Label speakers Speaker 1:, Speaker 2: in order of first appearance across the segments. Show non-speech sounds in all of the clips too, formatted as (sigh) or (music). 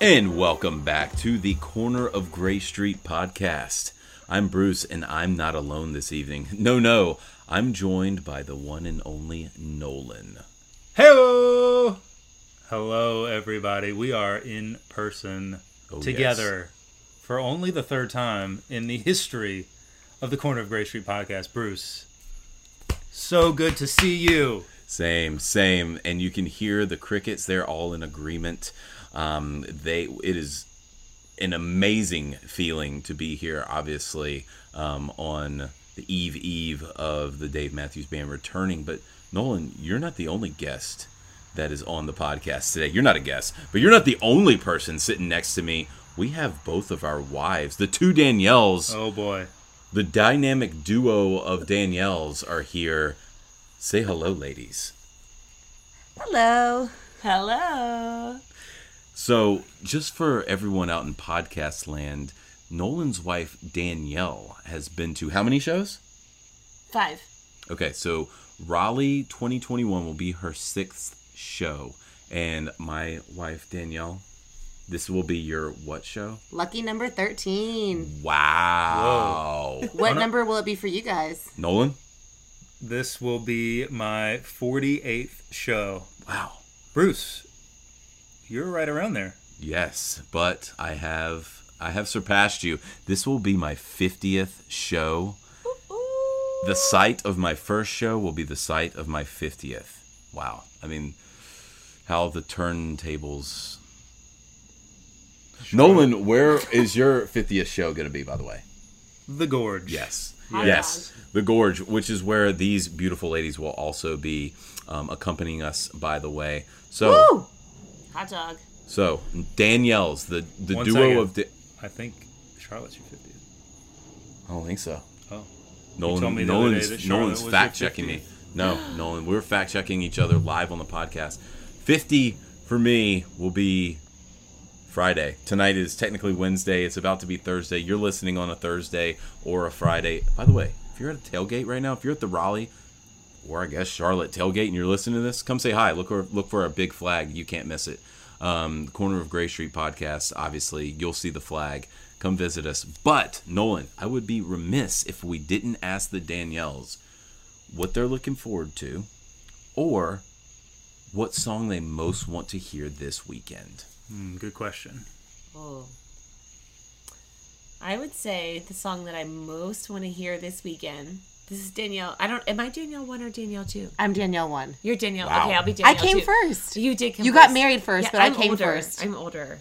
Speaker 1: And welcome back to the Corner of Gray Street podcast. I'm Bruce, and I'm not alone this evening. (laughs) No, no, I'm joined by the one and only Nolan.
Speaker 2: Hello! Hello, everybody. We are in person
Speaker 1: Oh,
Speaker 2: together for only the third time in the history of the Corner of Gray Street podcast. Bruce, so good to see you.
Speaker 1: Same, same, and you can hear the crickets. They're all in agreement. Um, they, it is an amazing feeling to be here. Obviously, um, on the eve eve of the Dave Matthews Band returning. But Nolan, you're not the only guest that is on the podcast today. You're not a guest, but you're not the only person sitting next to me. We have both of our wives, the two Danielles,
Speaker 2: Oh boy.
Speaker 1: the dynamic duo of Danielles are here. Say hello, ladies.
Speaker 3: Hello.
Speaker 4: Hello.
Speaker 1: So, just for everyone out in podcast land, Nolan's wife Danielle has been to how many shows?
Speaker 4: Five.
Speaker 1: Okay, so Raleigh 2021 will be her sixth show, and my wife Danielle, this will be your what show?
Speaker 3: Lucky number 13.
Speaker 1: Wow!
Speaker 3: What number will it be for you guys?
Speaker 1: Nolan,
Speaker 2: This will be my 48th show.
Speaker 1: wow.
Speaker 2: Bruce, you're right around there.
Speaker 1: Yes, but I have I have surpassed you. This will be my 50th show. The site of my first show will be the site of my 50th. Wow. I mean, how the turntables. Nolan, where is your 50th show going to be, by the way?
Speaker 2: The Gorge.
Speaker 1: Yes.
Speaker 4: Hot
Speaker 1: yes. The Gorge, which is where these beautiful ladies will also be um, accompanying us, by the way. So,
Speaker 3: Woo!
Speaker 4: Hot dog.
Speaker 1: so Danielle's, the, the
Speaker 2: One
Speaker 1: duo
Speaker 2: second.
Speaker 1: of. Da-
Speaker 2: I think Charlotte's your 50th.
Speaker 1: I don't think so.
Speaker 2: Oh.
Speaker 1: Nolan,
Speaker 2: told me the
Speaker 1: Nolan's, Nolan's fact checking me. No, (gasps) Nolan, we're fact checking each other live on the podcast. 50 for me will be Friday. Tonight is technically Wednesday. It's about to be Thursday. You're listening on a Thursday or a Friday. By the way, if you're at a tailgate right now, if you're at the Raleigh or I guess Charlotte tailgate and you're listening to this, come say hi. Look for look for our big flag. You can't miss it. Um, the Corner of Gray Street podcast. Obviously, you'll see the flag. Come visit us. But Nolan, I would be remiss if we didn't ask the Danielles what they're looking forward to, or what song they most want to hear this weekend.
Speaker 2: Hmm, good question.
Speaker 4: Oh. I would say the song that I most want to hear this weekend. This is Danielle. I don't. Am I Danielle one or Danielle two?
Speaker 3: I'm Danielle 1.
Speaker 4: You're Danielle.
Speaker 1: Wow.
Speaker 4: Okay, I'll be Danielle.
Speaker 3: I came
Speaker 4: two.
Speaker 3: first.
Speaker 4: You did come.
Speaker 3: You
Speaker 4: first.
Speaker 3: got married first,
Speaker 4: Yeah,
Speaker 3: but I
Speaker 4: I'm
Speaker 3: came
Speaker 4: older.
Speaker 3: first.
Speaker 4: I'm older.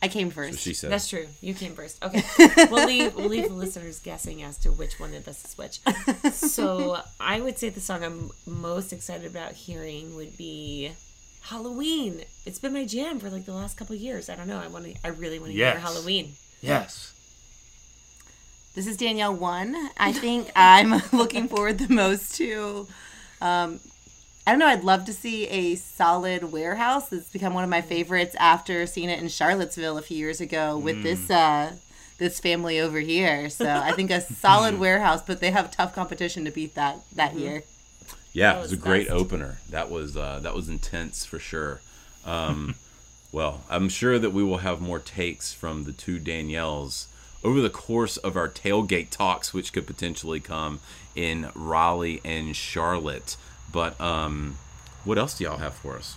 Speaker 3: I came
Speaker 1: So
Speaker 3: first.
Speaker 1: she said.
Speaker 4: That's true. You came first. Okay. (laughs) we'll leave we'll leave the listeners guessing as to which one of us is which. (laughs) So I would say the song I'm most excited about hearing would be Halloween. It's been my jam for like the last couple of years. I don't know. I want to. I really want to
Speaker 2: Yes.
Speaker 4: hear Halloween.
Speaker 2: Yes.
Speaker 3: This is Danielle 1. I think I'm (laughs) looking forward the most to. Um, I don't know. I'd love to see a solid warehouse. It's become one of my favorites after seeing it in Charlottesville a few years ago with this uh, this family over here. So I think a solid (laughs) warehouse, but they have tough competition to beat that that year.
Speaker 1: Yeah,
Speaker 4: That
Speaker 1: it was a great
Speaker 4: best.
Speaker 1: opener. That was uh, that was intense for sure. Um, (laughs) well, I'm sure that we will have more takes from the two Danielles over the course of our tailgate talks, which could potentially come in Raleigh and Charlotte. But um, what else do y'all have for us?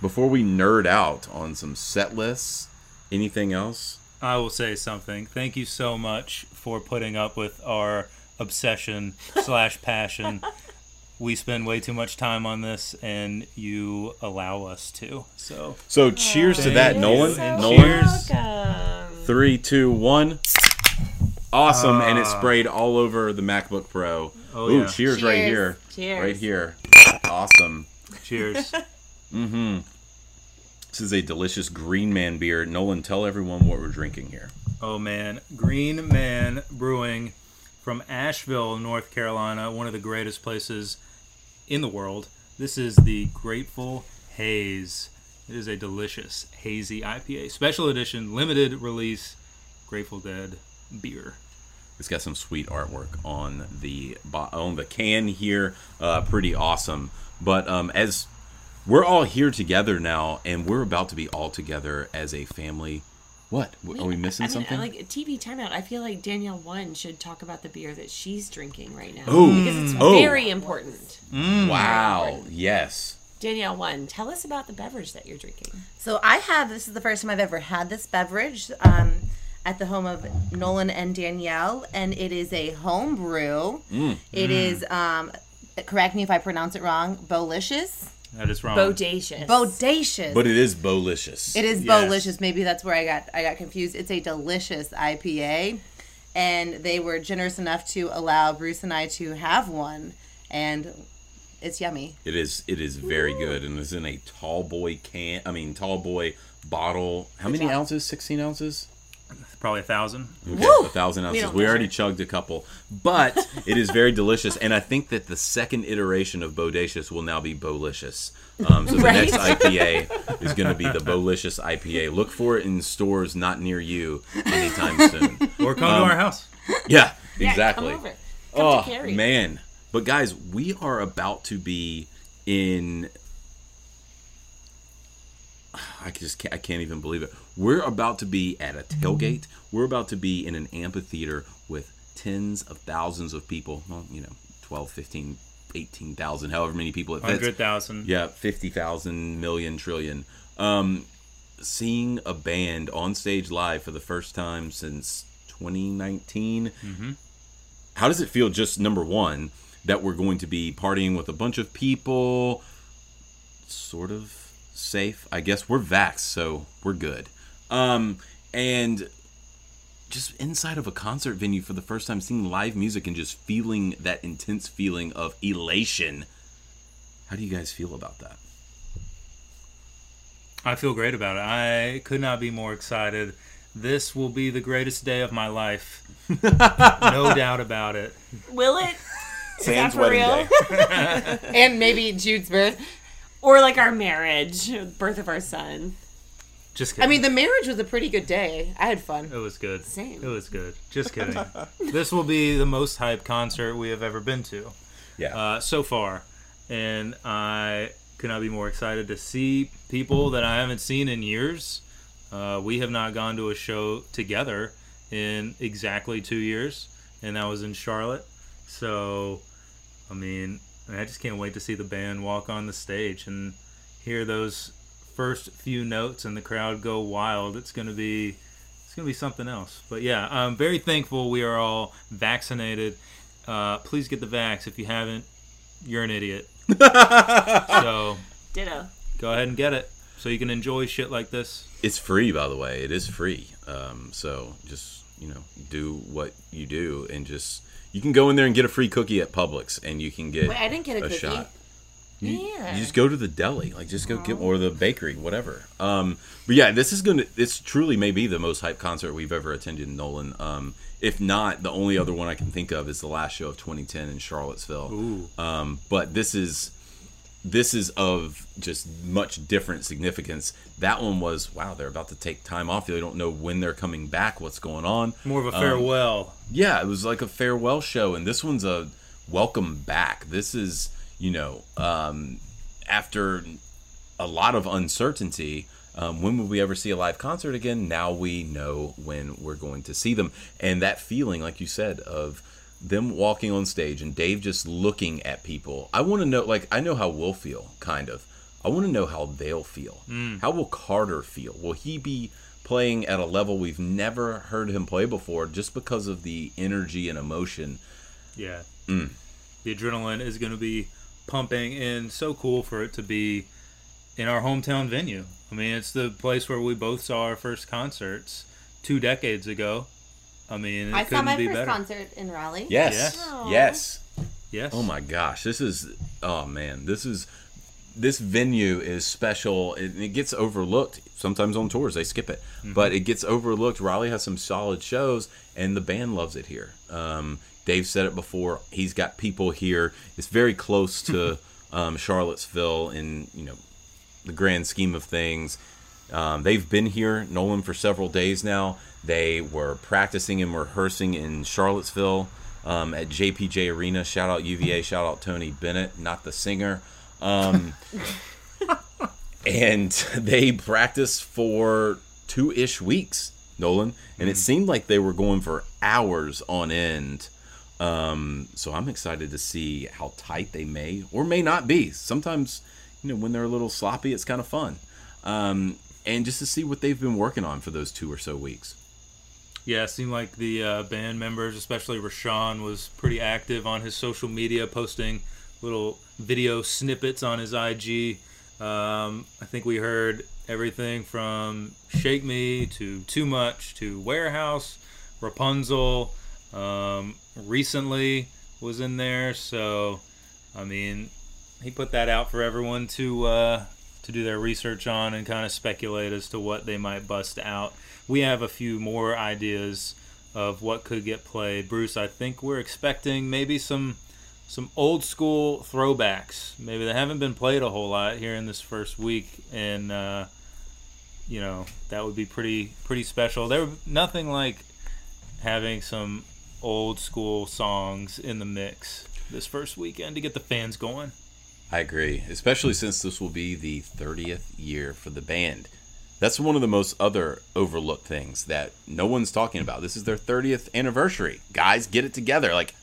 Speaker 1: Before we nerd out on some set lists, anything else?
Speaker 2: I will say something. Thank you so much for putting up with our obsession (laughs) slash passion. We spend way too much time on this, and you allow us to. So
Speaker 1: So cheers to that,
Speaker 2: you.
Speaker 1: Nolan.
Speaker 2: So
Speaker 1: Nolan.
Speaker 2: cheers.
Speaker 4: Welcome.
Speaker 1: Three, two, one. Awesome, and it
Speaker 2: Ah.
Speaker 1: sprayed all over the MacBook Pro.
Speaker 2: Oh,
Speaker 1: Ooh,
Speaker 2: yeah.
Speaker 1: cheers, right here.
Speaker 4: Cheers.
Speaker 1: Right here. Awesome.
Speaker 2: cheers. (laughs)
Speaker 1: Mm-hmm. This is a delicious Green Man beer. Nolan, tell everyone what we're drinking here.
Speaker 2: Oh man, Green Man Brewing from Asheville, North Carolina, one of the greatest places in the world. This is the Grateful Haze. It is a delicious hazy IPA, special edition, limited release Grateful Dead beer.
Speaker 1: It's got some sweet artwork on the on the can here. Uh, pretty awesome. But um, as we're all here together now, and we're about to be all together as a family. What are we missing
Speaker 4: I mean,
Speaker 1: something?
Speaker 4: like TV timeout. I feel like Danielle one should talk about the beer that she's drinking right now
Speaker 1: Oh.
Speaker 4: because it's
Speaker 1: Oh.
Speaker 4: very important.
Speaker 1: wow, yes.
Speaker 4: Danielle one, tell us about the beverage that you're drinking.
Speaker 3: So I have this is the first time I've ever had this beverage um, at the home of Nolan and Danielle, and it is a home brew. It is um, correct me if I pronounce it wrong. Bolicious,
Speaker 2: That is wrong.
Speaker 4: Bodacious.
Speaker 3: bodacious.
Speaker 1: But it is bolicious.
Speaker 3: It is
Speaker 2: Yes.
Speaker 3: bolicious. Maybe that's where I got I got confused. It's a delicious IPA, and they were generous enough to allow Bruce and I to have one, and it's yummy.
Speaker 1: It is. It is very good, and it's in a tall boy can. I mean, tall boy bottle. How many
Speaker 3: job.
Speaker 1: ounces? Sixteen ounces.
Speaker 2: Probably a thousand.
Speaker 1: Okay, a thousand ounces.
Speaker 4: don't
Speaker 1: We, already
Speaker 4: measure.
Speaker 1: chugged a couple, but it is very delicious, and I think that the second iteration of Bodacious will now be Bolicious. Um, so the
Speaker 3: Right.
Speaker 1: next IPA is going to be the Bolicious IPA. Look for it in stores not near you anytime soon.
Speaker 2: Or come
Speaker 1: Um,
Speaker 2: to our house.
Speaker 1: Yeah,
Speaker 4: Yeah,
Speaker 1: exactly.
Speaker 4: Come over. Come
Speaker 1: Oh
Speaker 4: to Cary.
Speaker 1: man! But guys, we are about to be in. I just can't, I can't even believe it. We're about to be at a tailgate. We're about to be in an amphitheater with tens of thousands of people. Well, you know, 12, 15, 18,000, however many people it fits.
Speaker 2: Hundred thousand.
Speaker 1: Yeah, 50,000 million trillion. Um, seeing a band on stage live for the first time since 2019. How does it feel, just number one, that we're going to be partying with a bunch of people, sort of safe? I guess we're vaxxed, so we're good. Um, and just inside of a concert venue for the first time, seeing live music and just feeling that intense feeling of elation. How do you guys feel about that?
Speaker 2: I feel great about it. I could not be more excited. This will be the greatest day of my life. (laughs) no doubt about it.
Speaker 4: Will it? Is that
Speaker 1: Sam's
Speaker 4: for
Speaker 1: wedding
Speaker 4: real?
Speaker 1: day. (laughs)
Speaker 3: And maybe Jude's birth.
Speaker 4: Or like our marriage, birth of our son.
Speaker 2: Just kidding.
Speaker 3: I mean, the marriage was a pretty good day. I had fun.
Speaker 2: it was good.
Speaker 4: Same.
Speaker 2: It was good. Just (laughs) kidding. this will be the most hype concert we have ever been to.
Speaker 1: Yeah.
Speaker 2: uh, so far, and I could not be more excited to see people that I haven't seen in years. Uh, we have not gone to a show together in exactly two years, and that was in Charlotte. So, I mean, I just can't wait to see the band walk on the stage and hear those first few notes and the crowd go wild. It's gonna be it's gonna be something else. But yeah, I'm very thankful we are all vaccinated. Uh, please get the vax if you haven't. You're an idiot. (laughs) so
Speaker 4: Ditto.
Speaker 2: go ahead and get it so you can enjoy shit like this.
Speaker 1: It's free, by the way. It is free. Um, so just you know, do what you do, and just you can go in there and get a free cookie at Publix, and you can get
Speaker 3: Wait, I didn't get a cookie.
Speaker 1: shot. You,
Speaker 4: Yeah.
Speaker 1: you just go to the deli, like just go get or the bakery, whatever. Um, but yeah, this is gonna. It's truly maybe the most hype concert we've ever attended in Nolan. Um, if not, the only other one I can think of is the last show of 2010 in Charlottesville.
Speaker 2: Ooh.
Speaker 1: Um, but this is this is of just much different significance. That one was wow, they're about to take time off. They don't know when they're coming back. What's going on?
Speaker 2: More of a
Speaker 1: Um,
Speaker 2: farewell.
Speaker 1: Yeah, it was like a farewell show, and this one's a welcome back. This is, you know, um, after a lot of uncertainty. Um, when will we ever see a live concert again? Now we know when we're going to see them, and that feeling, like you said, of them walking on stage and Dave just looking at people. I want to know, like, I know how we'll feel, kind of. I want to know how they'll feel. How will Carter feel? Will he be playing at a level we've never heard him play before just because of the energy and emotion?
Speaker 2: Yeah.
Speaker 1: Mm.
Speaker 2: The adrenaline is going to be pumping, and so cool for it to be in our hometown venue. I mean, it's the place where we both saw our first concerts two decades ago. I mean, it
Speaker 3: I
Speaker 2: couldn't
Speaker 3: saw my
Speaker 2: be
Speaker 3: first
Speaker 2: better.
Speaker 3: concert in Raleigh.
Speaker 1: Yes.
Speaker 2: Yes.
Speaker 1: Yes.
Speaker 2: Yes.
Speaker 1: Oh my gosh, this is oh man, this is this venue is special. It, it gets overlooked sometimes on tours. They skip it, but it gets overlooked. Raleigh has some solid shows, and the band loves it here. Um, Dave said it before. He's got people here. It's very close to (laughs) um, Charlottesville in you know the grand scheme of things. Um, they've been here, Nolan, for several days now. They were practicing and rehearsing in Charlottesville um, at JPJ Arena. Shout out UVA, shout out Tony Bennett, not the singer. Um, (laughs) and they practiced for two ish weeks, Nolan, and it seemed like they were going for hours on end. Um, so I'm excited to see how tight they may or may not be. Sometimes, you know, when they're a little sloppy, it's kind of fun. Um, and just to see what they've been working on for those two or so weeks.
Speaker 2: Yeah, it seemed like the uh, band members, especially Rashawn, was pretty active on his social media, posting little video snippets on his IG. Um, I think we heard everything from Shake Me to Too Much to Warehouse, Rapunzel. Um, recently was in there, so I mean, he put that out for everyone to uh, to do their research on and kind of speculate as to what they might bust out. We have a few more ideas of what could get played. Bruce, I think we're expecting maybe some some old school throwbacks. Maybe they haven't been played a whole lot here in this first week, and uh, you know that would be pretty pretty special. There nothing like having some old school songs in the mix this first weekend to get the fans going.
Speaker 1: I agree, especially since this will be the 30th year for the band. That's one of the most other overlooked things that no one's talking about. This is their 30th anniversary. Guys, get it together. Like,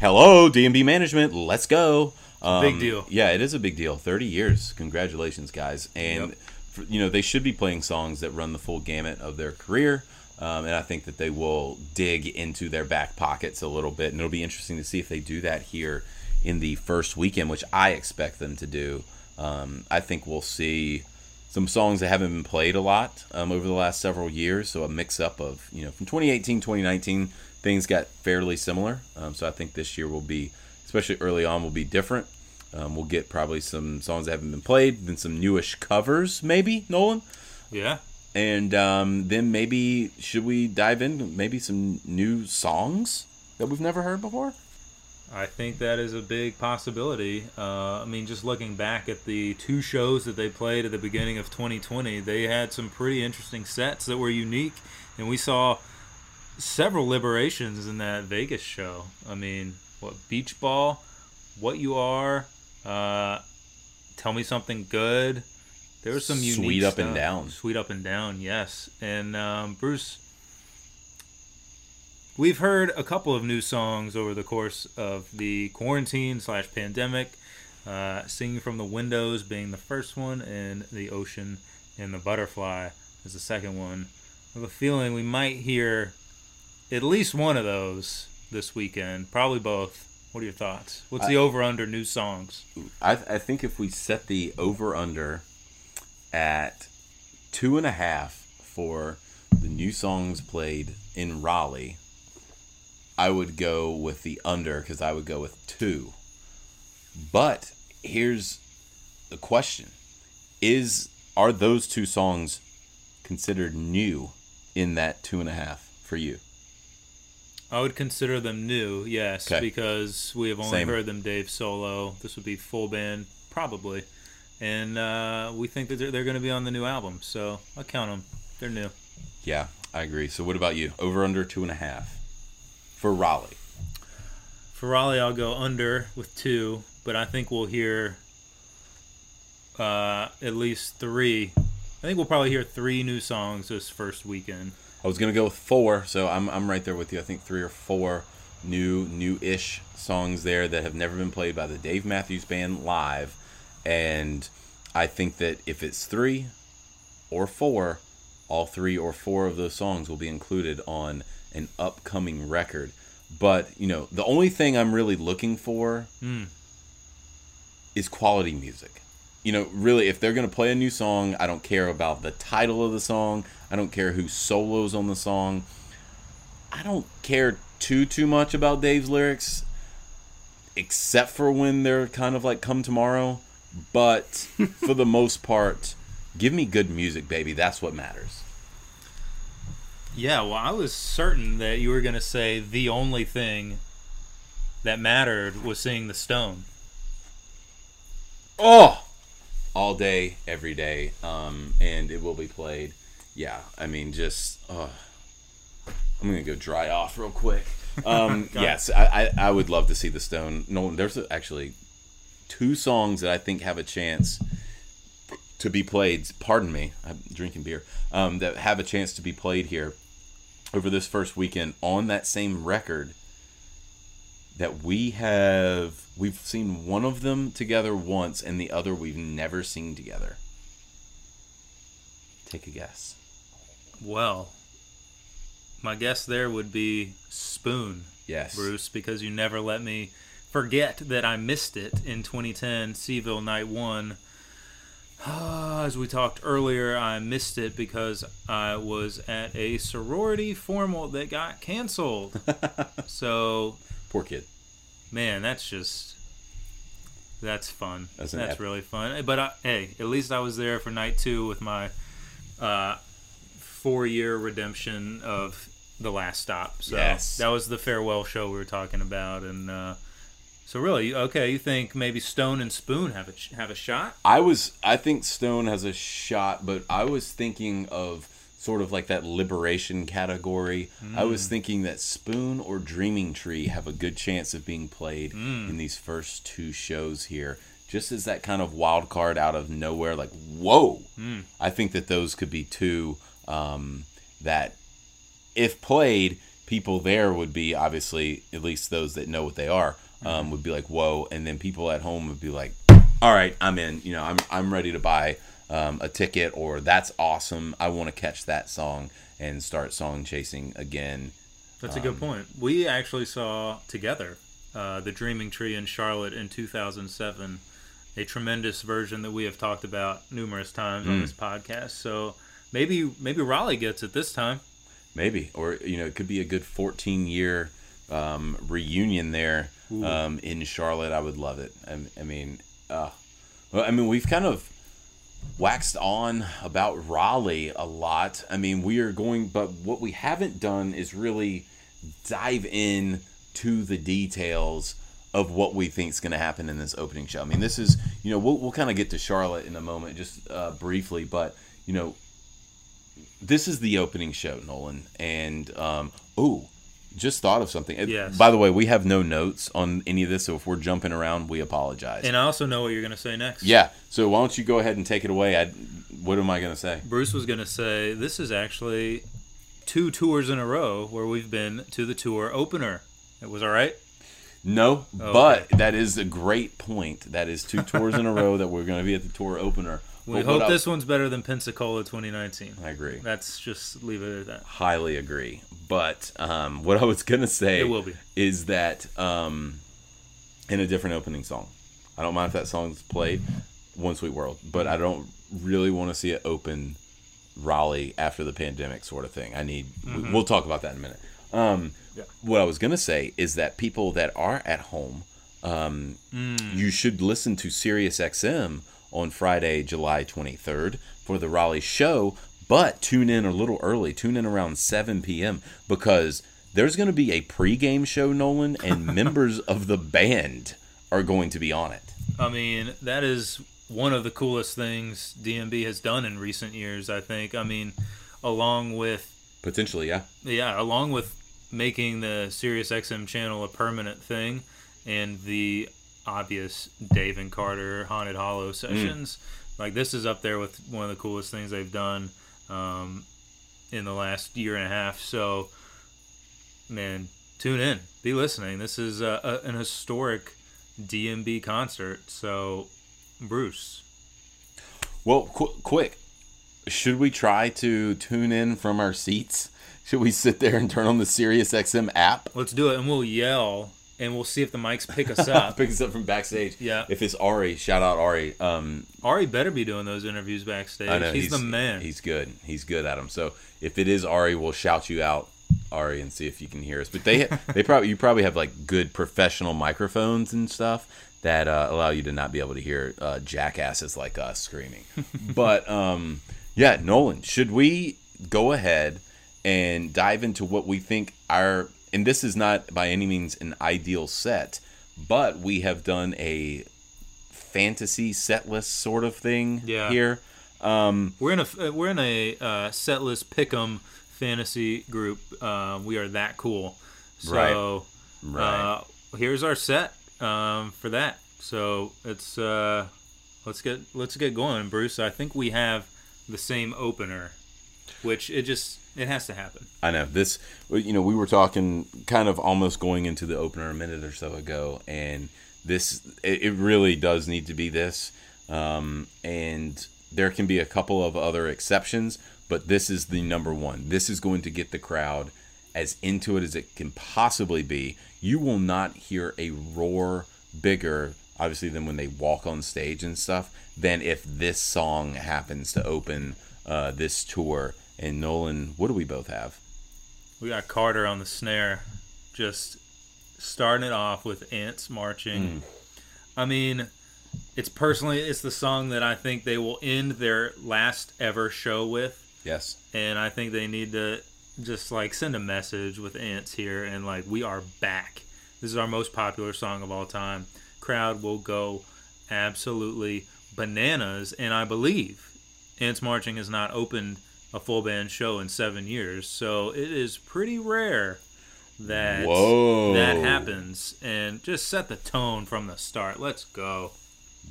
Speaker 1: hello, DMB management, let's go. Um,
Speaker 2: Big deal.
Speaker 1: Yeah, it is a big deal. 30 years. Congratulations, guys. And,
Speaker 2: Yep.
Speaker 1: for, you know, they should be playing songs that run the full gamut of their career. Um, and I think that they will dig into their back pockets a little bit. And it'll be interesting to see if they do that here in the first weekend, which I expect them to do. Um, I think we'll see some songs that haven't been played a lot um, over the last several years. So a mix up of, you know, from 2018, 2019, things got fairly similar. Um, so I think this year will be, especially early on, will be different. Um, we'll get probably some songs that haven't been played, then some newish covers, maybe, Nolan.
Speaker 2: Yeah.
Speaker 1: And um, then maybe, should we dive in maybe some new songs that we've never heard before?
Speaker 2: I think that is a big possibility. Uh, I mean, just looking back at the two shows that they played at the beginning of 2020, they had some pretty interesting sets that were unique, and we saw several liberations in that Vegas show. I mean, what Beach Ball, What You Are, uh, Tell Me Something Good. There was some unique
Speaker 1: Sweet Up and. Down.
Speaker 2: Sweet Up and Down, yes. And um, Bruce, We've heard a couple of new songs over the course of the quarantine slash pandemic. Uh, Singing from the Windows being the first one, and The Ocean and the Butterfly is the second one. I have a feeling we might hear at least one of those this weekend. Probably both. What are your thoughts? What's the over under new songs?
Speaker 1: I, I think if we set the over under at two and a half for the new songs played in Raleigh, I would go with the under because I would go with two. But here's the question: Is are those two songs considered new in that two and a half for you?
Speaker 2: I would consider them new, yes,
Speaker 1: Okay.
Speaker 2: because we have only
Speaker 1: Same.
Speaker 2: heard them Dave solo. This would be full band, probably. And uh, we think that they're, they're going to be on the new album, so I'll count them. They're new.
Speaker 1: Yeah, I agree. So what about you? Over under two and a half for Raleigh.
Speaker 2: For Raleigh, I'll go under with two, but I think we'll hear uh, at least three. I think we'll probably hear three new songs this first weekend.
Speaker 1: I was gonna go with four, so I'm I'm right there with you. I think three or four new new-ish songs there that have never been played by the Dave Matthews Band live, and I think that if it's three or four, all three or four of those songs will be included on an upcoming record. But you know, the only thing I'm really looking for
Speaker 2: Hmm.
Speaker 1: is quality music. You know, really, if they're going to play a new song, I don't care about the title of the song. I don't care who solos on the song. I don't care too too much about Dave's lyrics, except for when they're kind of like "Come Tomorrow." But (laughs) for the most part, give me good music, baby. That's what matters.
Speaker 2: Yeah, well, I was certain that you were going to say the only thing that mattered was seeing the stone.
Speaker 1: Oh, all day, every day, um, and it will be played. Yeah, I mean, just uh, I'm gonna go dry off real quick. (laughs) Um, yes, I, I I would love to see the Stone. No, there's actually two songs that I think have a chance. To be played. Pardon me, I'm drinking beer. Um, that have a chance to be played here over this first weekend on that same record. That we have, we've seen one of them together once, and the other we've never seen together. Take a guess.
Speaker 2: Well, my guess there would be Spoon,
Speaker 1: Yes,
Speaker 2: Bruce, because you never let me forget that I missed it in 2010, C-ville Night 1. As we talked earlier, I missed it because I was at a sorority formal that got canceled. (laughs) so,
Speaker 1: Poor kid.
Speaker 2: man, that's just that's fun.
Speaker 1: That's
Speaker 2: That's
Speaker 1: ep-
Speaker 2: really fun. But I, hey, at least I was there for night two with my uh, four-year redemption of the last stop. So
Speaker 1: Yes.
Speaker 2: that was the farewell show we were talking about, and uh, so really, okay, you think maybe Stone and Spoon have a have a shot?
Speaker 1: I was I think Stone has a shot, but I was thinking of sort of like that liberation category. I was hmm. thinking that Spoon or Dreaming Tree have a good chance of being played hmm. in these first two shows here. Just as that kind of wild card out of nowhere, like whoa! Hmm. I think that those could be two um, that, if played, people there would be obviously at least those that know what they are um, would be like whoa, and then people at home would be like, all right, I'm in. You know, I'm I'm ready to buy um, a ticket, or that's awesome. I want to catch that song and start song chasing again.
Speaker 2: That's a
Speaker 1: Um,
Speaker 2: good point. We actually saw together uh, the Dreaming Tree in Charlotte in 2007, a tremendous version that we have talked about numerous times
Speaker 1: Mm.
Speaker 2: on this podcast. So maybe maybe Raleigh gets it this time.
Speaker 1: Maybe, or you know, it could be a good 14 year um, reunion there um, in Charlotte. I would love it. I, I mean, uh, well, I mean, we've kind of waxed on about Raleigh a lot. I mean, we are going, but what we haven't done is really dive in to the details of what we think is going to happen in this opening show. I mean, this is, you know, we'll, we'll kind of get to Charlotte in a moment, just uh, briefly, but, you know, this is the opening show, Nolan. And, um, oh, just thought of something.
Speaker 2: Yes.
Speaker 1: By the way, we have no notes on any of this, so if we're jumping around, we apologize.
Speaker 2: And I also know what you're going to say next.
Speaker 1: yeah, so why don't you go ahead and take it away? I, what am I going to say?
Speaker 2: Bruce was going to say this is actually two tours in a row where we've been to the tour opener. It was all right.
Speaker 1: No,
Speaker 2: Oh,
Speaker 1: but that is a great point. That is two tours in a row that we're going to be at the tour opener.
Speaker 2: We
Speaker 1: But
Speaker 2: hope
Speaker 1: I-
Speaker 2: this one's better than Pensacola 2019.
Speaker 1: I agree.
Speaker 2: That's just leave it at that.
Speaker 1: Highly agree. But um, what I was going to say
Speaker 2: It will be.
Speaker 1: is that um, in a different opening song. I don't mind if that song's played, One Sweet World, but I don't really want to see it open Raleigh after the pandemic sort of thing. I need. we- We'll talk about that in a minute. Um,
Speaker 2: Yeah.
Speaker 1: What I was gonna say is that people that are at home, um, you should listen to Sirius XM on Friday, July 23rd for the Raleigh show. But tune in a little early. Tune in around 7 p.m. because there's going to be a pregame show, Nolan, and (laughs) members of the band are going to be on it.
Speaker 2: I mean, that is one of the coolest things DMB has done in recent years, I think. I mean, along with
Speaker 1: Potentially, yeah.
Speaker 2: yeah, along with making the Sirius XM channel a permanent thing and the obvious Dave and Carter Haunted Hollow sessions, like this is up there with one of the coolest things they've done um, in the last year and a half. So, man, tune in, be listening. This is uh, a, an historic DMB concert. So, Bruce,
Speaker 1: Well, qu- quick. Should we try to tune in from our seats? Should we sit there and turn on the Sirius XM app?
Speaker 2: let's do it, and we'll yell, and we'll see if the mics pick us (laughs) up.
Speaker 1: Pick us up from backstage.
Speaker 2: Yeah.
Speaker 1: If it's Ari, shout out Ari. Um,
Speaker 2: Ari better be doing those interviews backstage.
Speaker 1: I know
Speaker 2: he's, the man.
Speaker 1: He's good. He's good at them. So if it is Ari, we'll shout you out, Ari, and see if you can hear us. But they (laughs) they probably you probably have like good professional microphones and stuff that uh, allow you to not be able to hear uh, jackasses like us screaming. (laughs) but um, yeah, Nolan, should we go ahead and dive into what we think our and this is not by any means an ideal set, but we have done a fantasy set list sort of thing
Speaker 2: Yeah.
Speaker 1: here. Um,
Speaker 2: We're in a we're in a uh, setlist pick'em fantasy group. Uh, we are that cool. So
Speaker 1: Right.
Speaker 2: uh, here's our set um, for that. So it's uh, let's get let's get going, Bruce. I think we have the same opener, which it just it has to happen.
Speaker 1: I know this. You know, we were talking kind of almost going into the opener a minute or so ago, and this it, really does need to be this. Um, and there can be a couple of other exceptions, but this is the number one. This is going to get the crowd as into it as it can possibly be. You will not hear a roar bigger, obviously, than when they walk on stage and stuff, than if this song happens to open uh, this tour. And Nolan, what do we both have?
Speaker 2: We got Carter on the snare, just starting it off with ants marching. Mm. I mean, it's personally it's the song that I think they will end their last ever show with,
Speaker 1: Yes.
Speaker 2: and I think they need to just like send a message with ants here and like we are back. This is our most popular song of all time. Crowd will go absolutely bananas, and I believe Ants Marching has not opened a full band show in seven years, so it is pretty rare that
Speaker 1: Whoa.
Speaker 2: that happens. And just set the tone from the start. Let's go.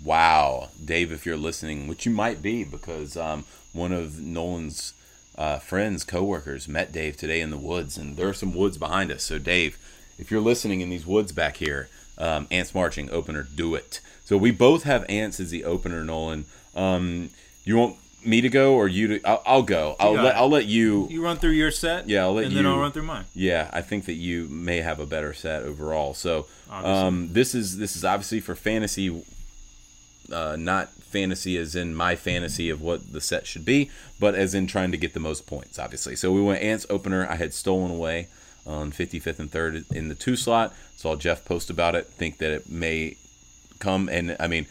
Speaker 1: Wow, Dave, if you're listening, which you might be, because um, one of Nolan's uh, friends, coworkers, met Dave today in the woods, and there are some woods behind us. So, Dave, if you're listening in these woods back here, um, Ants Marching opener, do it. So we both have Ants as the opener, Nolan. Um, you want me to go or you to? I'll, I'll go. I'll let
Speaker 2: it.
Speaker 1: I'll let you.
Speaker 2: You run through your set,
Speaker 1: Yeah, I'll let
Speaker 2: and
Speaker 1: you.
Speaker 2: then I'll run through mine.
Speaker 1: Yeah, I think that you may have a better set overall. So, um, this is this is obviously for fantasy, uh, not fantasy as in my fantasy of what the set should be, but as in trying to get the most points. Obviously, so we went Ants opener. I had stolen away on 55th and third in the two slot. Saw Jeff post about it. Think that it may come, and I mean,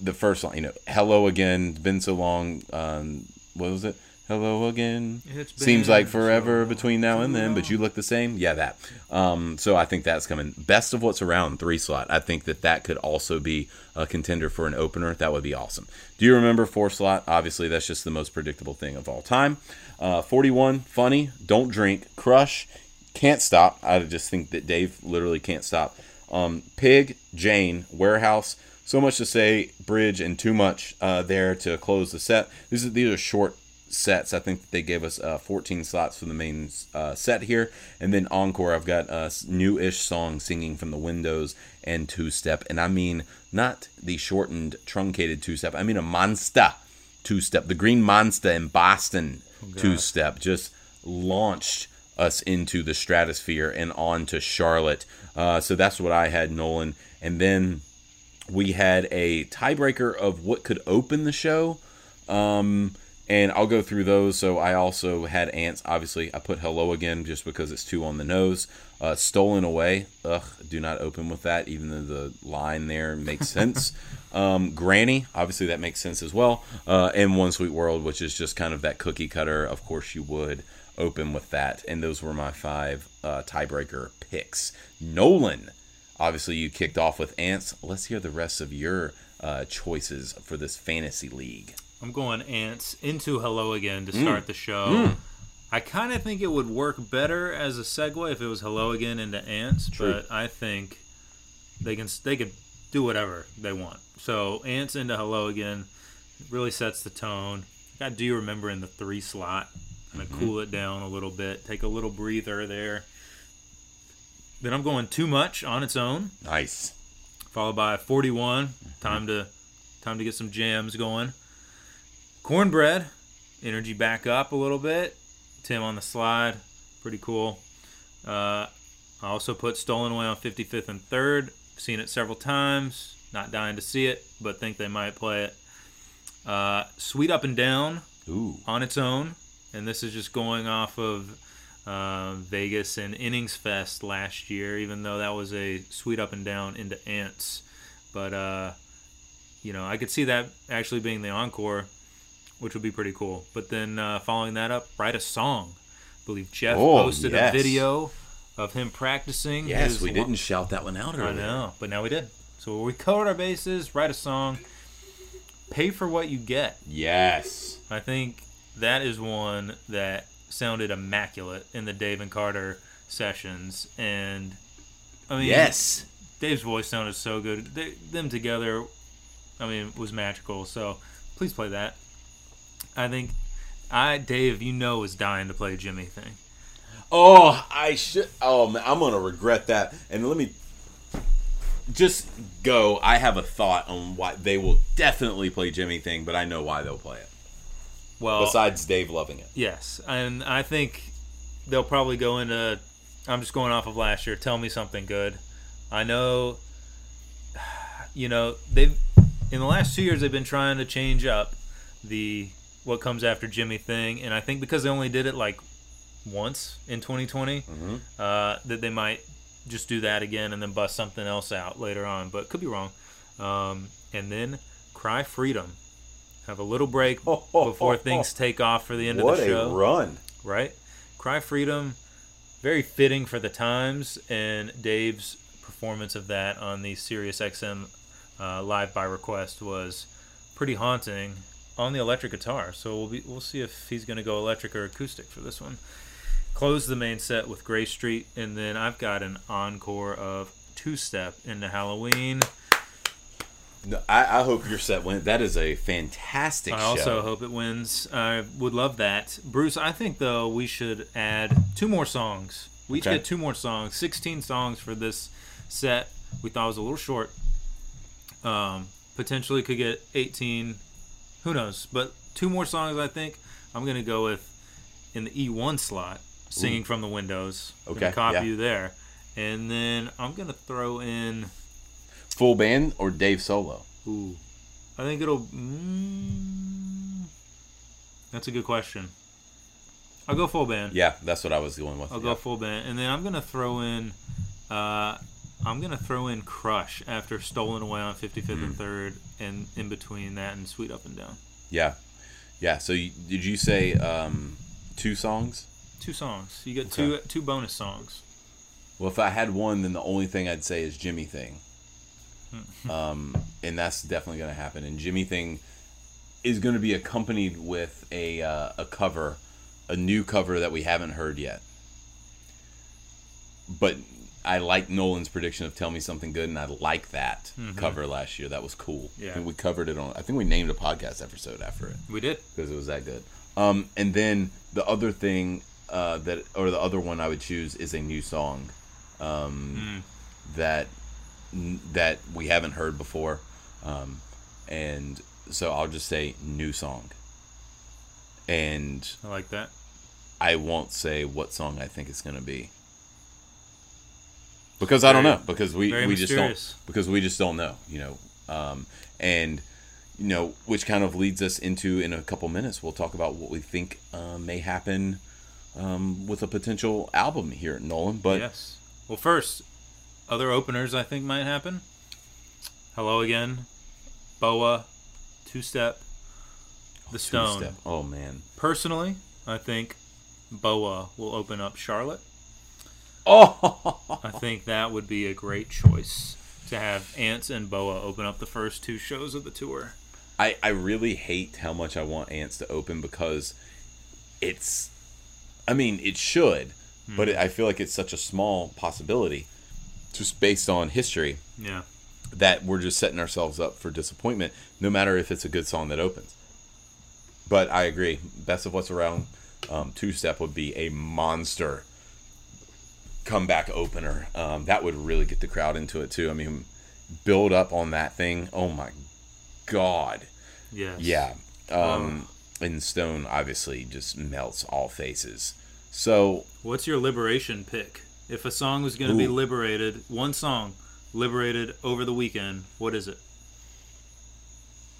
Speaker 1: the first line, you know, hello again. It's been so long. Um, what was it? Hello again. Seems like forever
Speaker 2: so
Speaker 1: between now and then, but you look the same. Yeah, that. Um, so I think that's coming. Best of what's around three slot. I think that that could also be a contender for an opener. That would be awesome. Do you remember four slot? Obviously, that's just the most predictable thing of all time. Uh, Forty-one, funny. Don't drink. Crush. Can't stop. I just think that Dave literally can't stop. Um, Pig, Jane, Warehouse. So much to say, Bridge, and too much uh, there to close the set. These are these are short sets. I think that they gave us uh, 14 slots for the main uh, set here, and then encore. I've got a new-ish song singing from the windows and two-step, and I mean not the shortened, truncated two-step. I mean a monster two-step, the Green Monster in Boston two-step, just launched us into the stratosphere and on to Charlotte. Uh, so that's what I had, Nolan, and then we had a tiebreaker of what could open the show. Um, and I'll go through those. So I also had ants. Obviously, I put hello again just because it's two on the nose. Uh, stolen away. Ugh, do not open with that. Even though the line there makes sense. (laughs) um, Granny. Obviously, that makes sense as well. Uh, and One Sweet World, which is just kind of that cookie cutter. Of course, you would open with that. And those were my five uh, tiebreaker picks. Nolan. Obviously, you kicked off with ants. Let's hear the rest of your uh, choices for this fantasy league.
Speaker 2: I'm going ants into hello again
Speaker 1: Mm.
Speaker 2: to start the show. I kind of think it would work better as a segue if it was hello again into ants,
Speaker 1: True.
Speaker 2: but I think they can they could do whatever they want. So ants into hello again really sets the tone. Got do you remember in the three slot? Kind of
Speaker 1: Mm-hmm.
Speaker 2: cool it down a little bit. Take a little breather there. Then I'm going too much on its own
Speaker 1: Nice.
Speaker 2: followed by 41. Time to time to get some jams going. Cornbread, energy back up a little bit. Tim on the slide, pretty cool. Uh, I also put Stolen Away on 55th and 3rd. Seen it several times. Not dying to see it, but think they might play it. Uh, Sweet Up and Down
Speaker 1: Ooh.
Speaker 2: on its own, and this is just going off of uh, Vegas and Innings Fest last year, even though that was a sweet up and down into ants. But uh, you know, I could see that actually being the encore, which would be pretty cool. But then uh, following that up, write a song. I believe Jeff
Speaker 1: Oh,
Speaker 2: posted
Speaker 1: yes.
Speaker 2: a video of him practicing.
Speaker 1: Yes, we
Speaker 2: lo-
Speaker 1: didn't shout that one out earlier.
Speaker 2: I know, but now we did. So we covered our bases. Write a song. Pay for what you get.
Speaker 1: Yes.
Speaker 2: I think that is one that sounded immaculate in the Dave and Carter sessions, and I mean,
Speaker 1: Yes.
Speaker 2: Dave's voice sounded so good. They, them together, I mean, was magical. So please play that. I think I Dave, you know, is dying to play Jimmy thing.
Speaker 1: Oh, I should. Oh man, I'm gonna regret that. And let me just go. I have a thought on why they will definitely play Jimmy thing, but I know why they'll play it.
Speaker 2: Well,
Speaker 1: Besides Dave loving it.
Speaker 2: yes, and I think they'll probably go into. I'm just going off of last year. Tell me something good. I know. (sighs) You know they've in the last two years they've been trying to change up the what comes after Jimmy thing, and I think because they only did it like once in 2020, uh, that they might just do that again and then bust something else out later on, but could be wrong. Um, and then Cry Freedom. Have a little break (laughs) before things take off for the end
Speaker 1: What
Speaker 2: of the show.
Speaker 1: What a run!
Speaker 2: Right? Cry Freedom, very fitting for the times, and Dave's performance of that on the Sirius XM uh, live by request was pretty haunting on the electric guitar. So we'll be we'll see if he's going to go electric or acoustic for this one. Close the main set with Gray Street, and then I've got an encore of Two Step into Halloween.
Speaker 1: No, I, I hope your set went. That is a fantastic
Speaker 2: I
Speaker 1: show.
Speaker 2: also hope it wins. I would love that. Bruce, I think though we should add two more songs. We each
Speaker 1: Okay.
Speaker 2: get two more songs. Sixteen songs for this set. We thought was a little short. Um, potentially could get eighteen. Who knows? But two more songs. I think I'm gonna go with in the E1 slot, singing from the windows.
Speaker 1: Okay,
Speaker 2: copy
Speaker 1: yeah.
Speaker 2: you there, and then I'm gonna throw in.
Speaker 1: Full band or Dave solo?
Speaker 2: Ooh, I think it'll. Mm, that's a good question. I'll go full band.
Speaker 1: Yeah, that's what I was going with.
Speaker 2: I'll
Speaker 1: yeah.
Speaker 2: go full band, and then I'm gonna throw in. Uh, I'm gonna throw in Crush after Stolen Away on 55th
Speaker 1: Mm.
Speaker 2: and Third, and in between that and Sweet Up and Down.
Speaker 1: Yeah, yeah. So you, did you say um, two songs?
Speaker 2: Two songs. You get
Speaker 1: Okay.
Speaker 2: two two bonus songs.
Speaker 1: Well, if I had one, then the only thing I'd say is Jimmy Thing. (laughs) Um, and that's definitely going to happen. And Jimmy Thing is going to be accompanied with a uh, a cover, a new cover that we haven't heard yet. But I like Nolan's prediction of "Tell Me Something Good," and I like that cover last year. That was cool.
Speaker 2: Mm-hmm. Yeah.
Speaker 1: we covered it on. I think we named a podcast episode after it
Speaker 2: We did.
Speaker 1: because it was that good. Um, and then the other thing uh, that, or the other one I would choose is a new song um, that that we haven't heard before, um, and so I'll just say new song. And
Speaker 2: I like that.
Speaker 1: I won't say what song I think it's going to be because I don't know because we
Speaker 2: very
Speaker 1: we just don't because we just don't know you know um, and you know which kind of leads us into in a couple minutes we'll talk about what we think uh, may happen um, with a potential album here at Nolan but
Speaker 2: yes. Well, first, other openers I think might happen. Hello again, Boa, Two Step, The Stone.
Speaker 1: two-step oh man
Speaker 2: Personally, I think Boa will open up Charlotte.
Speaker 1: oh
Speaker 2: I think that would be a great choice to have Ants and Boa open up the first two shows of the tour.
Speaker 1: I, I really hate how much I want Ants to open because it's, I mean, it should, but hmm. it, I feel like it's such a small possibility, just based on history,
Speaker 2: Yeah.
Speaker 1: that we're just setting ourselves up for disappointment, no matter if it's a good song that opens. But I agree, best of what's around, um, two step would be a monster comeback opener. Um, that would really get the crowd into it too. I mean, build up on that thing. Oh my god.
Speaker 2: Yes.
Speaker 1: Yeah. Um, and Stone obviously just melts all faces. So
Speaker 2: What's your liberation pick? If a song was going to be liberated, one song liberated over the weekend, what is it?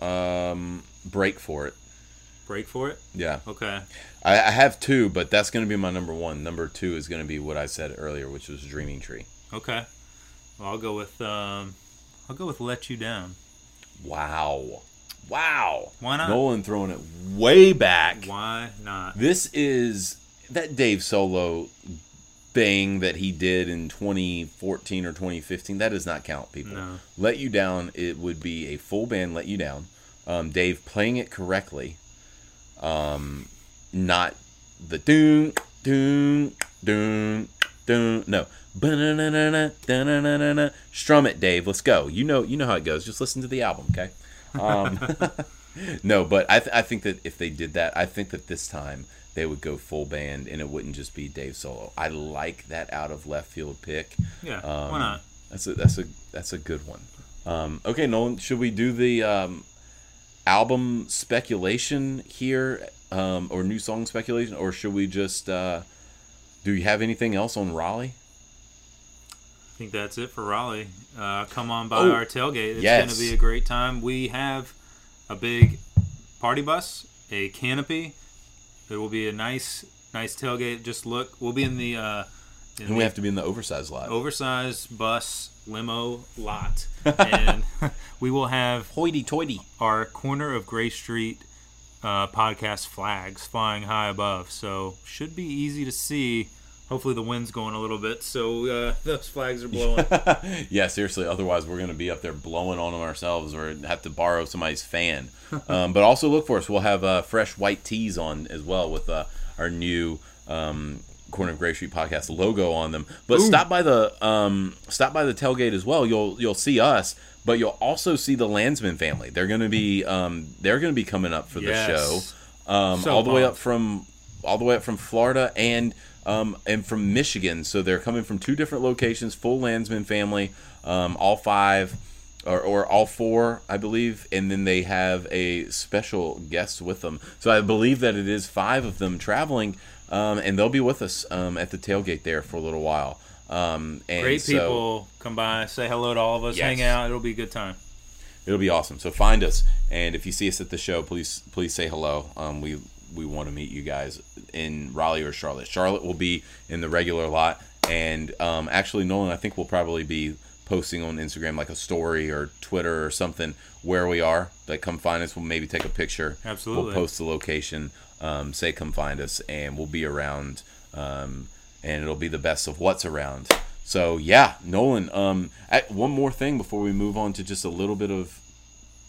Speaker 1: um, break for it.
Speaker 2: Break for it?
Speaker 1: Yeah.
Speaker 2: Okay.
Speaker 1: I, I have two, but that's going to be my number one. Number two is going to be what I said earlier, which was Dreaming Tree.
Speaker 2: Okay. Well, I'll go with um, I'll go with "Let You Down."
Speaker 1: Wow. Wow.
Speaker 2: Why not?
Speaker 1: Nolan throwing it way back.
Speaker 2: Why not?
Speaker 1: This is that Dave Solo thing that he did in 2014 or 2015. That does not count, people.
Speaker 2: No.
Speaker 1: Let You Down, it would be a full band Let You Down. Um, Dave playing it correctly. Um, not the doon, doon, doon, doon. No. Strum it, Dave. Let's go. You know, you know how it goes. Just listen to the album, okay? Um, (laughs) no, but I, th- I think that if they did that, I think that this time they would go full band and it wouldn't just be Dave solo. I like that out of left field pick.
Speaker 2: Yeah,
Speaker 1: Um,
Speaker 2: why not?
Speaker 1: That's a that's a that's a good one. Um, okay, Nolan, should we do the um, album speculation here, um, or new song speculation, or should we just? Uh, do you have anything else on Raleigh?
Speaker 2: I think that's it for Raleigh. Uh, come on by
Speaker 1: Oh,
Speaker 2: our tailgate. It's
Speaker 1: yes.
Speaker 2: going to be a great time. We have a big party bus, a canopy. It will be a nice, nice tailgate. Just look, we'll be in the, uh, in
Speaker 1: And we
Speaker 2: the
Speaker 1: have to be in the oversized lot.
Speaker 2: oversized bus limo lot, (laughs) and we will have
Speaker 1: Hoity-toity.
Speaker 2: our corner of Gray Street uh, podcast flags flying high above. So should be easy to see. Hopefully the wind's going a little bit, so uh, those flags are (laughs) blowing.
Speaker 1: yeah, seriously. Otherwise, we're going to be up there blowing on them ourselves, or have to borrow somebody's fan. (laughs) um, but also look for us. We'll have uh, fresh white tees on as well with uh, our new um, Corner of Gray Street podcast logo on them. But stop by the um, stop by the tailgate as well. You'll you'll see us, but you'll also see the Landsman family. They're going to be um, they're going to be coming up for the
Speaker 2: Yes.
Speaker 1: show, um,
Speaker 2: So
Speaker 1: all the way up from all the way up from Florida and um, and from Michigan. So they're coming from two different locations. Full Landsman family, um, all five. Or, or all four, I believe, and then they have a special guest with them. So I believe that it is five of them traveling, um, and they'll be with us um, at the tailgate there for a little while. Um, and
Speaker 2: Great
Speaker 1: so-
Speaker 2: people come by, say hello to all of us,
Speaker 1: Yes.
Speaker 2: hang out. It'll be a good time.
Speaker 1: It'll be awesome. So find us, and if you see us at the show, please please say hello. Um, we we want to meet you guys in Raleigh or Charlotte. Charlotte will be in the regular lot, and um, actually Nolan, I think we'll probably be posting on Instagram like a story or Twitter or something where we are. Like come find us. We'll maybe take a picture.
Speaker 2: Absolutely.
Speaker 1: We'll post the location. Um, say come find us, and we'll be around. Um, and it'll be the best of what's around. So yeah, Nolan. Um, I, one more thing before we move on to just a little bit of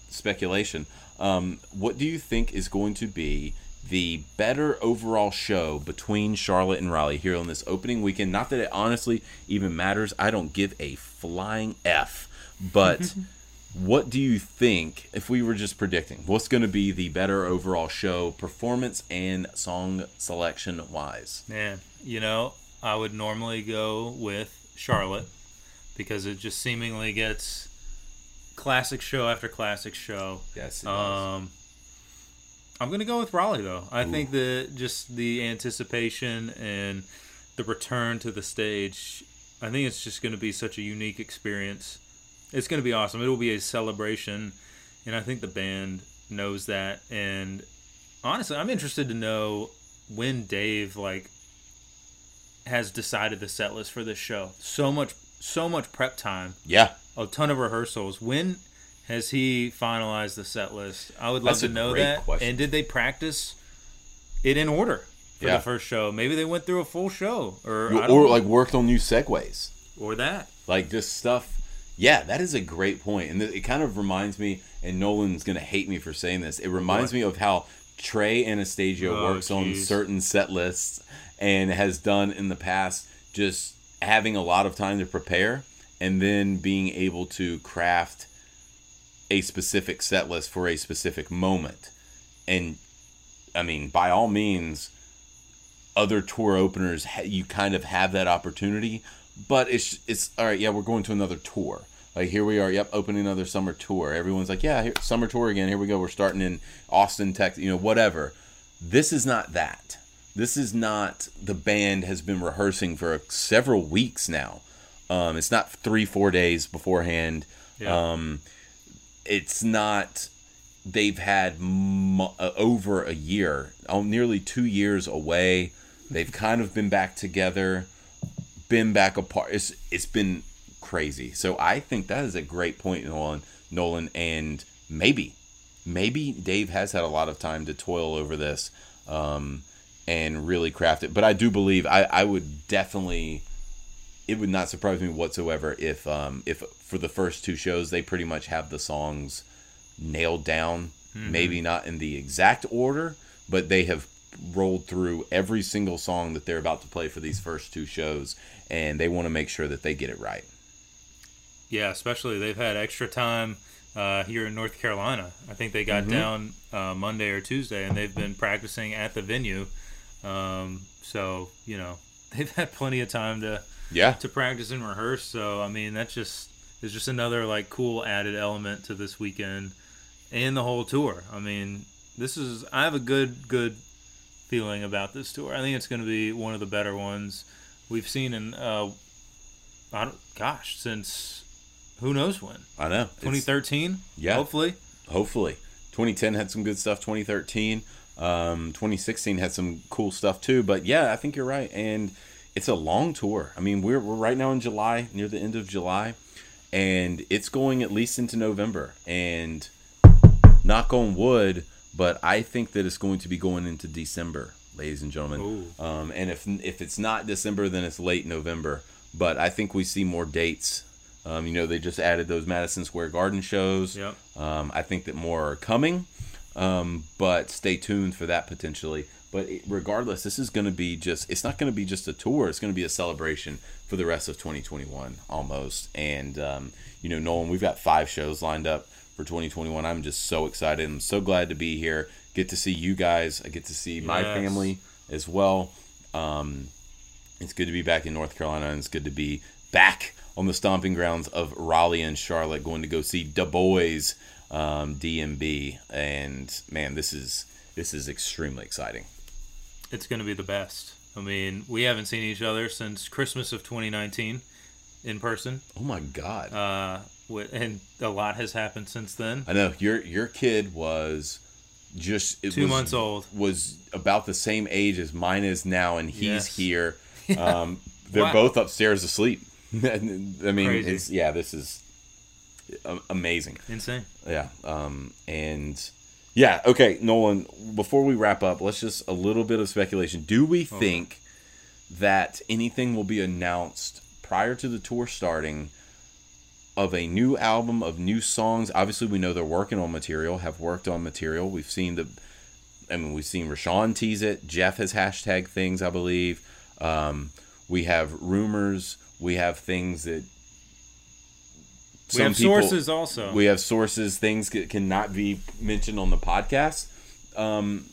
Speaker 1: speculation. Um, what do you think is going to be the better overall show between Charlotte and Raleigh here on this opening weekend? Not that it honestly even matters. I don't give a flying f. But (laughs) what do you think if we were just predicting? What's going to be the better overall show, performance and song selection wise?
Speaker 2: Man, you know, I would normally go with Charlotte because it just seemingly gets classic show after classic show.
Speaker 1: Yes.
Speaker 2: Um, I'm gonna go with Raleigh though. I think that just the anticipation and the return to the stage. I think it's just gonna be such a unique experience. It's gonna be awesome. It will be a celebration, and I think the band knows that. And honestly, I'm interested to know when Dave like has decided the set list for this show. So much, so much prep time
Speaker 1: yeah.
Speaker 2: a ton of rehearsals. When has he finalized the set list? I would love
Speaker 1: That's
Speaker 2: to know that.
Speaker 1: question.
Speaker 2: And did they practice it in order for
Speaker 1: Yeah.
Speaker 2: the first show? Maybe they went through a full show, or
Speaker 1: Or like worked on new segues.
Speaker 2: or that.
Speaker 1: like just stuff yeah that is a great point and it kind of reminds me and nolan's gonna hate me for saying this it reminds me of how trey anastasio
Speaker 2: Oh,
Speaker 1: works on certain set lists and has done in the past just having a lot of time to prepare and then being able to craft a specific set list for a specific moment. And i mean by all means other tour openers you kind of have that opportunity but it's it's all right yeah we're going to another tour. Like here we are yep opening another summer tour. Everyone's like yeah here, summer tour again here we go we're starting in austin texas you know whatever. This is not that. This is not the band has been rehearsing for several weeks now. Um, it's not three four days beforehand.
Speaker 2: Yeah.
Speaker 1: um, it's not they've had mo- uh, over a year oh, nearly two years away. They've (laughs) kind of been back together been back apart. It's it's been crazy. So i think that is a great point nolan nolan and maybe maybe dave has had a lot of time to toil over this um, and really craft it. But i do believe i i would definitely it would not surprise me whatsoever if um if for the first two shows they pretty much have the songs nailed down maybe not in the exact order but they have rolled through every single song that they're about to play for these first two shows and they want to make sure that they get it right
Speaker 2: Yeah, especially they've had extra time uh, here in North Carolina. I think they got
Speaker 1: Mm-hmm.
Speaker 2: down uh, Monday or Tuesday, and they've been practicing at the venue. Um, so you know (laughs) they've had plenty of time to
Speaker 1: Yeah.
Speaker 2: to practice and rehearse. So I mean that's just is just another like cool added element to this weekend and the whole tour. I mean this is I have a good good feeling about this tour. I think it's going to be one of the better ones we've seen in uh, I don't, gosh since who knows when
Speaker 1: I know.
Speaker 2: 2013.
Speaker 1: Yeah.
Speaker 2: hopefully.
Speaker 1: hopefully 2010 had some good stuff 2013 um, 2016 had some cool stuff too but yeah i think you're right and it's a long tour. I mean we're, we're right now in july near the end of july and it's going at least into november. And knock on wood but i think that it's going to be going into december ladies and gentlemen. Um, and if if it's not december then it's late november. But i think we see more dates. Um, you know they just added those madison square garden shows.
Speaker 2: Yep.
Speaker 1: um, I think that more are coming, um, but stay tuned for that potentially. But it- regardless, this is going to be just, it's not going to be just a tour. It's going to be a celebration for the rest of 2021 almost. And, um, you know, Nolan, we've got five shows lined up for 2021. I'm just so excited. I'm so glad to be here. Get to see you guys. I get to see my
Speaker 2: Yes.
Speaker 1: family as well. Um, it's good to be back in North Carolina, and it's good to be back on the stomping grounds of Raleigh and Charlotte, going to go see the boys um, DMB. And man, this is this is extremely exciting.
Speaker 2: It's going to be the best. I mean, we haven't seen each other since Christmas of 2019 in person.
Speaker 1: Oh my God!
Speaker 2: Uh, and a lot has happened since then.
Speaker 1: I know your your kid was just it
Speaker 2: Two
Speaker 1: was-
Speaker 2: months old.
Speaker 1: Was about the same age as mine is now, and he's
Speaker 2: Yes.
Speaker 1: here. (laughs) Um, they're
Speaker 2: Wow.
Speaker 1: both upstairs asleep. (laughs) I mean, it's yeah, this is amazing.
Speaker 2: Insane.
Speaker 1: Yeah. Um, and yeah, okay, Nolan, before we wrap up, let's just a little bit of speculation. Do we think that anything will be announced prior to the tour starting of a new album, of new songs? Obviously, we know they're working on material, have worked on material. We've seen the, I mean, we've seen Rashawn tease it. Jeff has hashtag things, I believe. Um, we have rumors. We have things that.
Speaker 2: We have
Speaker 1: people-
Speaker 2: sources also.
Speaker 1: we have sources, things that cannot be mentioned on the podcast. Um,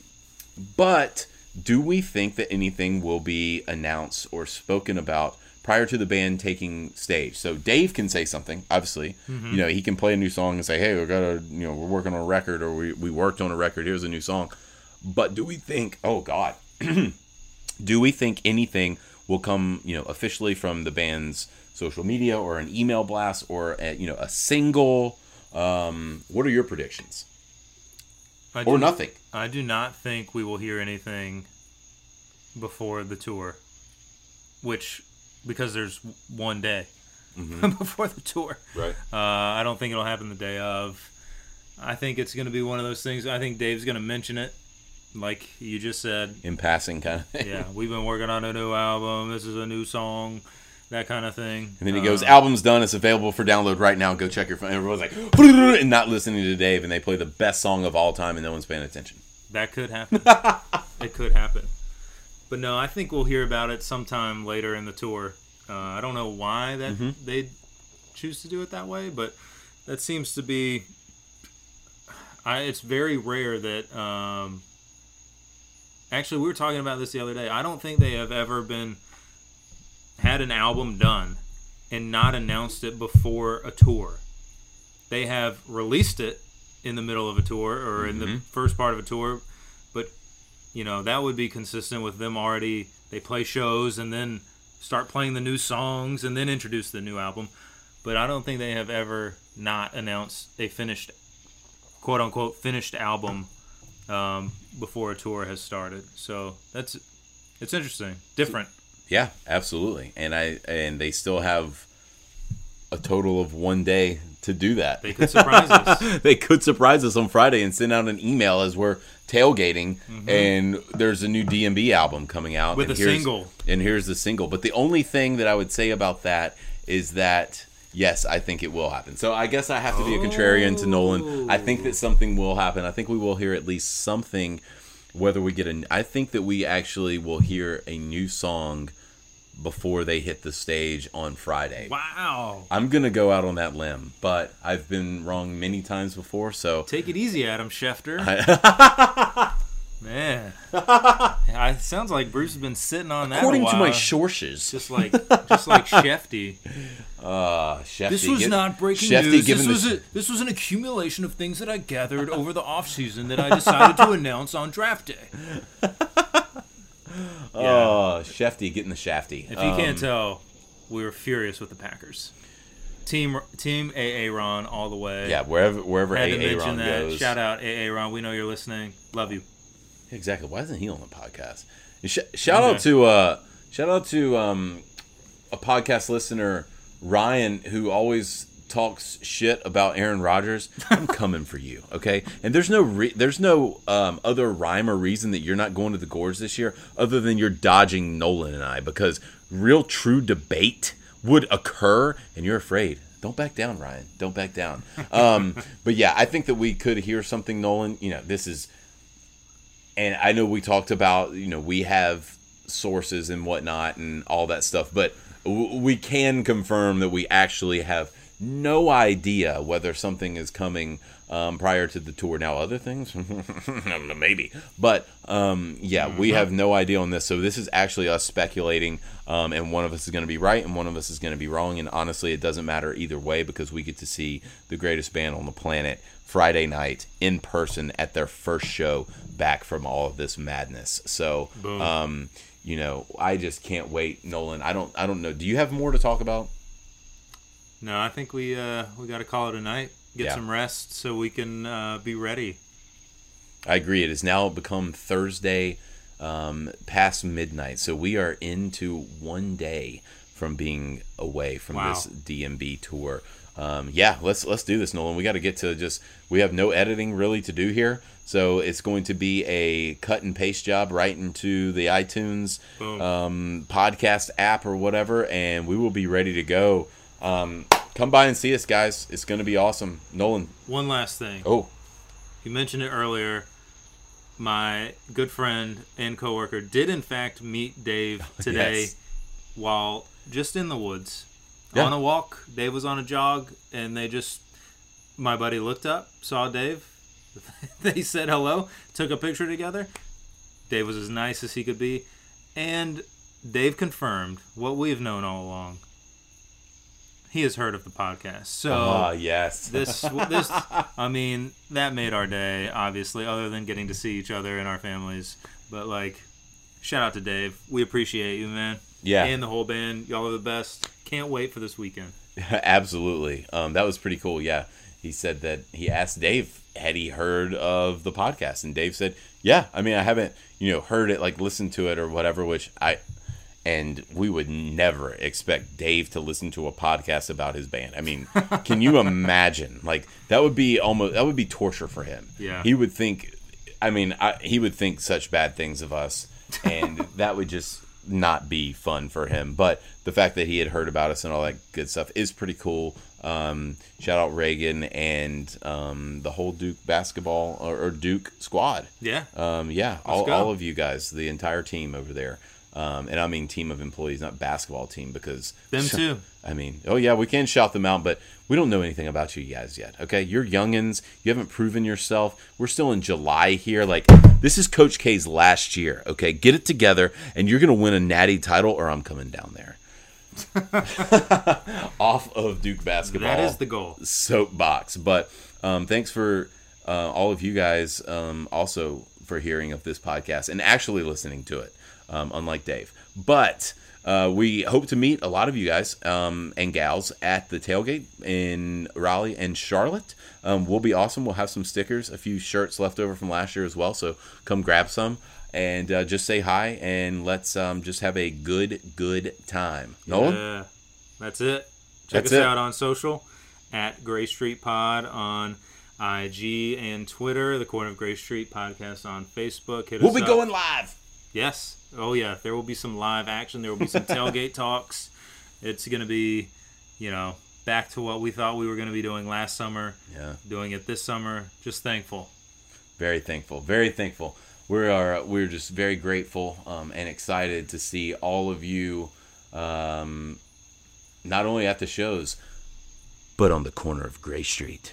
Speaker 1: but do we think that anything will be announced or spoken about prior to the band taking stage? So Dave can say something, obviously. You know, he can play a new song and say, "Hey, we got a, you know, we're working on a record, or we we worked on a record. Here's a new song." But do we think? Oh God, (clears throat) do we think anything will come, you know, officially from the band's social media or an email blast or a, you know a single? Um, what are your predictions?
Speaker 2: I
Speaker 1: Or
Speaker 2: do-
Speaker 1: nothing.
Speaker 2: I do not think we will hear anything before the tour, which because there's one day (laughs) before the tour.
Speaker 1: Right.
Speaker 2: Uh, I don't think it'll happen the day of. I think it's going to be one of those things. I think Dave's going to mention it, like you just said.
Speaker 1: In passing, kind of thing.
Speaker 2: Yeah, we've been working on a new album. This is a new song, that kind of thing.
Speaker 1: And then he goes, "Album's done. It's available for download right now. Go check your phone." Everyone's like, and not listening to Dave, and they play the best song of all time, and no one's paying attention.
Speaker 2: That could happen. (laughs) it could happen. But no, I think we'll hear about it sometime later in the tour. Uh, I don't know why that
Speaker 1: Mm-hmm.
Speaker 2: they choose to do it that way, but that seems to be. I, it's very rare that. Um, actually, we were talking about this the other day. I don't think they have ever been had an album done and not announced it before a tour. They have released it in the middle of a tour or in the first part of a tour, but you know that would be consistent with them already. They play shows and then start playing the new songs and then introduce the new album. But I don't think they have ever not announced a finished, quote unquote, finished album um, before a tour has started. So that's it's interesting, different.
Speaker 1: Yeah, absolutely. And I and they still have a total of one day to do that.
Speaker 2: They could surprise us. (laughs)
Speaker 1: they could surprise us on Friday and send out an email as we're tailgating, and there's a new DMB album coming out
Speaker 2: Mm-hmm. With a single.
Speaker 1: And here's the single. But the only thing that I would say about that is that yes, I think it will happen. So I guess I have to be a contrarian to Nolan. I think that something will happen. I think we will hear at least something. Whether we get a, I think that we actually will hear a new song before they hit the stage on Friday.
Speaker 2: Wow.
Speaker 1: I'm gonna go out on that limb, but I've been wrong many times before, so
Speaker 2: Take it easy, Adam Schefter. (laughs) Man, yeah, it sounds like Bruce has been sitting on that.
Speaker 1: according to my sources,
Speaker 2: just like just like Shefty. (laughs)
Speaker 1: uh, Shefty,
Speaker 2: This was
Speaker 1: get-
Speaker 2: not breaking
Speaker 1: Shefty
Speaker 2: news. This was
Speaker 1: the,
Speaker 2: a, this was an accumulation of things that I gathered over the off season that I decided to announce on draft day. (laughs)
Speaker 1: oh, Shefty getting the shafty.
Speaker 2: If you
Speaker 1: Um,
Speaker 2: can't tell, we were furious with the Packers. Team Team AA Ron all the way.
Speaker 1: yeah, wherever wherever
Speaker 2: Had to
Speaker 1: AA Ron
Speaker 2: that.
Speaker 1: goes.
Speaker 2: Shout out AA Ron. We know you're listening. Love you.
Speaker 1: Exactly. Why isn't he on the podcast? Sh- shout out to uh, shout out to um, a podcast listener Ryan who always talks shit about Aaron Rodgers. I'm coming for you, okay? And there's no re- there's no um, other rhyme or reason that you're not going to the gorge this year, other than you're dodging Nolan and I because real true debate would occur, and you're afraid. Don't back down, Ryan. Don't back down. Um, (laughs) but yeah, I think that we could hear something, Nolan. You know, this is and I know we talked about you know we have sources and whatnot and all that stuff, but we can confirm that we actually have no idea whether something is coming um, prior to the tour. Now, other things, (laughs) maybe, but um, yeah, we have no idea on this. So this is actually us speculating, um, and one of us is going to be right, and one of us is going to be wrong. And honestly, it doesn't matter either way because we get to see the greatest band on the planet Friday night in person at their first show back from all of this madness. So, um, you know, I just can't wait, Nolan. I don't, I don't know. Do you have more to talk about?
Speaker 2: No, I think we uh, we got to call it a night. Get
Speaker 1: Yeah.
Speaker 2: some rest so we can uh, be ready.
Speaker 1: I agree. It has now become Thursday, um, past midnight. So we are into one day from being away from
Speaker 2: Wow.
Speaker 1: this DMB tour. Um, yeah, let's let's do this, Nolan. We got to get to just. We have no editing really to do here, so it's going to be a cut and paste job right into the iTunes um, podcast app or whatever, and we will be ready to go. Um, come by and see us, guys. It's going to be awesome. Nolan.
Speaker 2: One last thing.
Speaker 1: Oh,
Speaker 2: You mentioned it earlier. My good friend and coworker did in fact meet Dave (laughs) today
Speaker 1: Yes.
Speaker 2: while just in the woods
Speaker 1: Yeah.
Speaker 2: on a walk. Dave was on a jog, and they just my buddy looked up, saw Dave. (laughs) they said hello, took a picture together. Dave was as nice as he could be, and Dave confirmed what we have known all along. He has heard of the podcast, so
Speaker 1: ah, yes. (laughs)
Speaker 2: this this I mean that made our day obviously other than getting to see each other and our families but like shout out to Dave we appreciate you man
Speaker 1: Yeah.
Speaker 2: and the whole band y'all are the best can't wait for this weekend (laughs)
Speaker 1: Absolutely. Um, that was pretty cool. Yeah. He said that he asked Dave, had he heard of the podcast? And Dave said, yeah. I mean, I haven't, you know, heard it, like listened to it or whatever, which I, and we would never expect Dave to listen to a podcast about his band. I mean, can you (laughs) imagine? Like, that would be almost, that would be torture for him.
Speaker 2: Yeah.
Speaker 1: He would think, I mean, I, he would think such bad things of us, and that would just not be fun for him. But the fact that he had heard about us and all that good stuff is pretty cool. Um, shout out Reagan and um, the whole Duke basketball or, or Duke squad.
Speaker 2: yeah
Speaker 1: Um, yeah, all, all of you guys, the entire team over there. Um, and I mean team of employees, not basketball team, because
Speaker 2: them (laughs) too
Speaker 1: I mean, oh yeah, we can shout them out, but we don't know anything about you guys yet. Okay, you're youngins. You haven't proven yourself. We're still in July here. Like this is Coach K's last year. Okay, get it together, and you're gonna win a Natty title, or I'm coming down there. (laughs) (laughs) Off of Duke basketball
Speaker 2: that is the goal
Speaker 1: soapbox. But um, thanks for uh, all of you guys um, also for hearing of this podcast and actually listening to it, um, unlike Dave. But uh, we hope to meet a lot of you guys um, and gals at the tailgate in Raleigh and Charlotte. Um, we'll be awesome. We'll have some stickers, a few shirts left over from last year as well. So come grab some and uh, just say hi and let's um, just have a good, good time. Nolan?
Speaker 2: yeah that's it check
Speaker 1: That's
Speaker 2: us
Speaker 1: it.
Speaker 2: out on social at Gray Street Pod on IG and Twitter the Corner of Gray Street podcast on Facebook Hit
Speaker 1: We'll be
Speaker 2: up.
Speaker 1: going live.
Speaker 2: Yes. Oh yeah. There will be some live action. There will be some tailgate (laughs) talks. It's gonna be, you know, back to what we thought we were gonna be doing last summer.
Speaker 1: Yeah.
Speaker 2: Doing it this summer. Just thankful.
Speaker 1: very thankful very thankful we are we're just very grateful um, and excited to see all of you um, not only at the shows, but on the corner of Gray Street.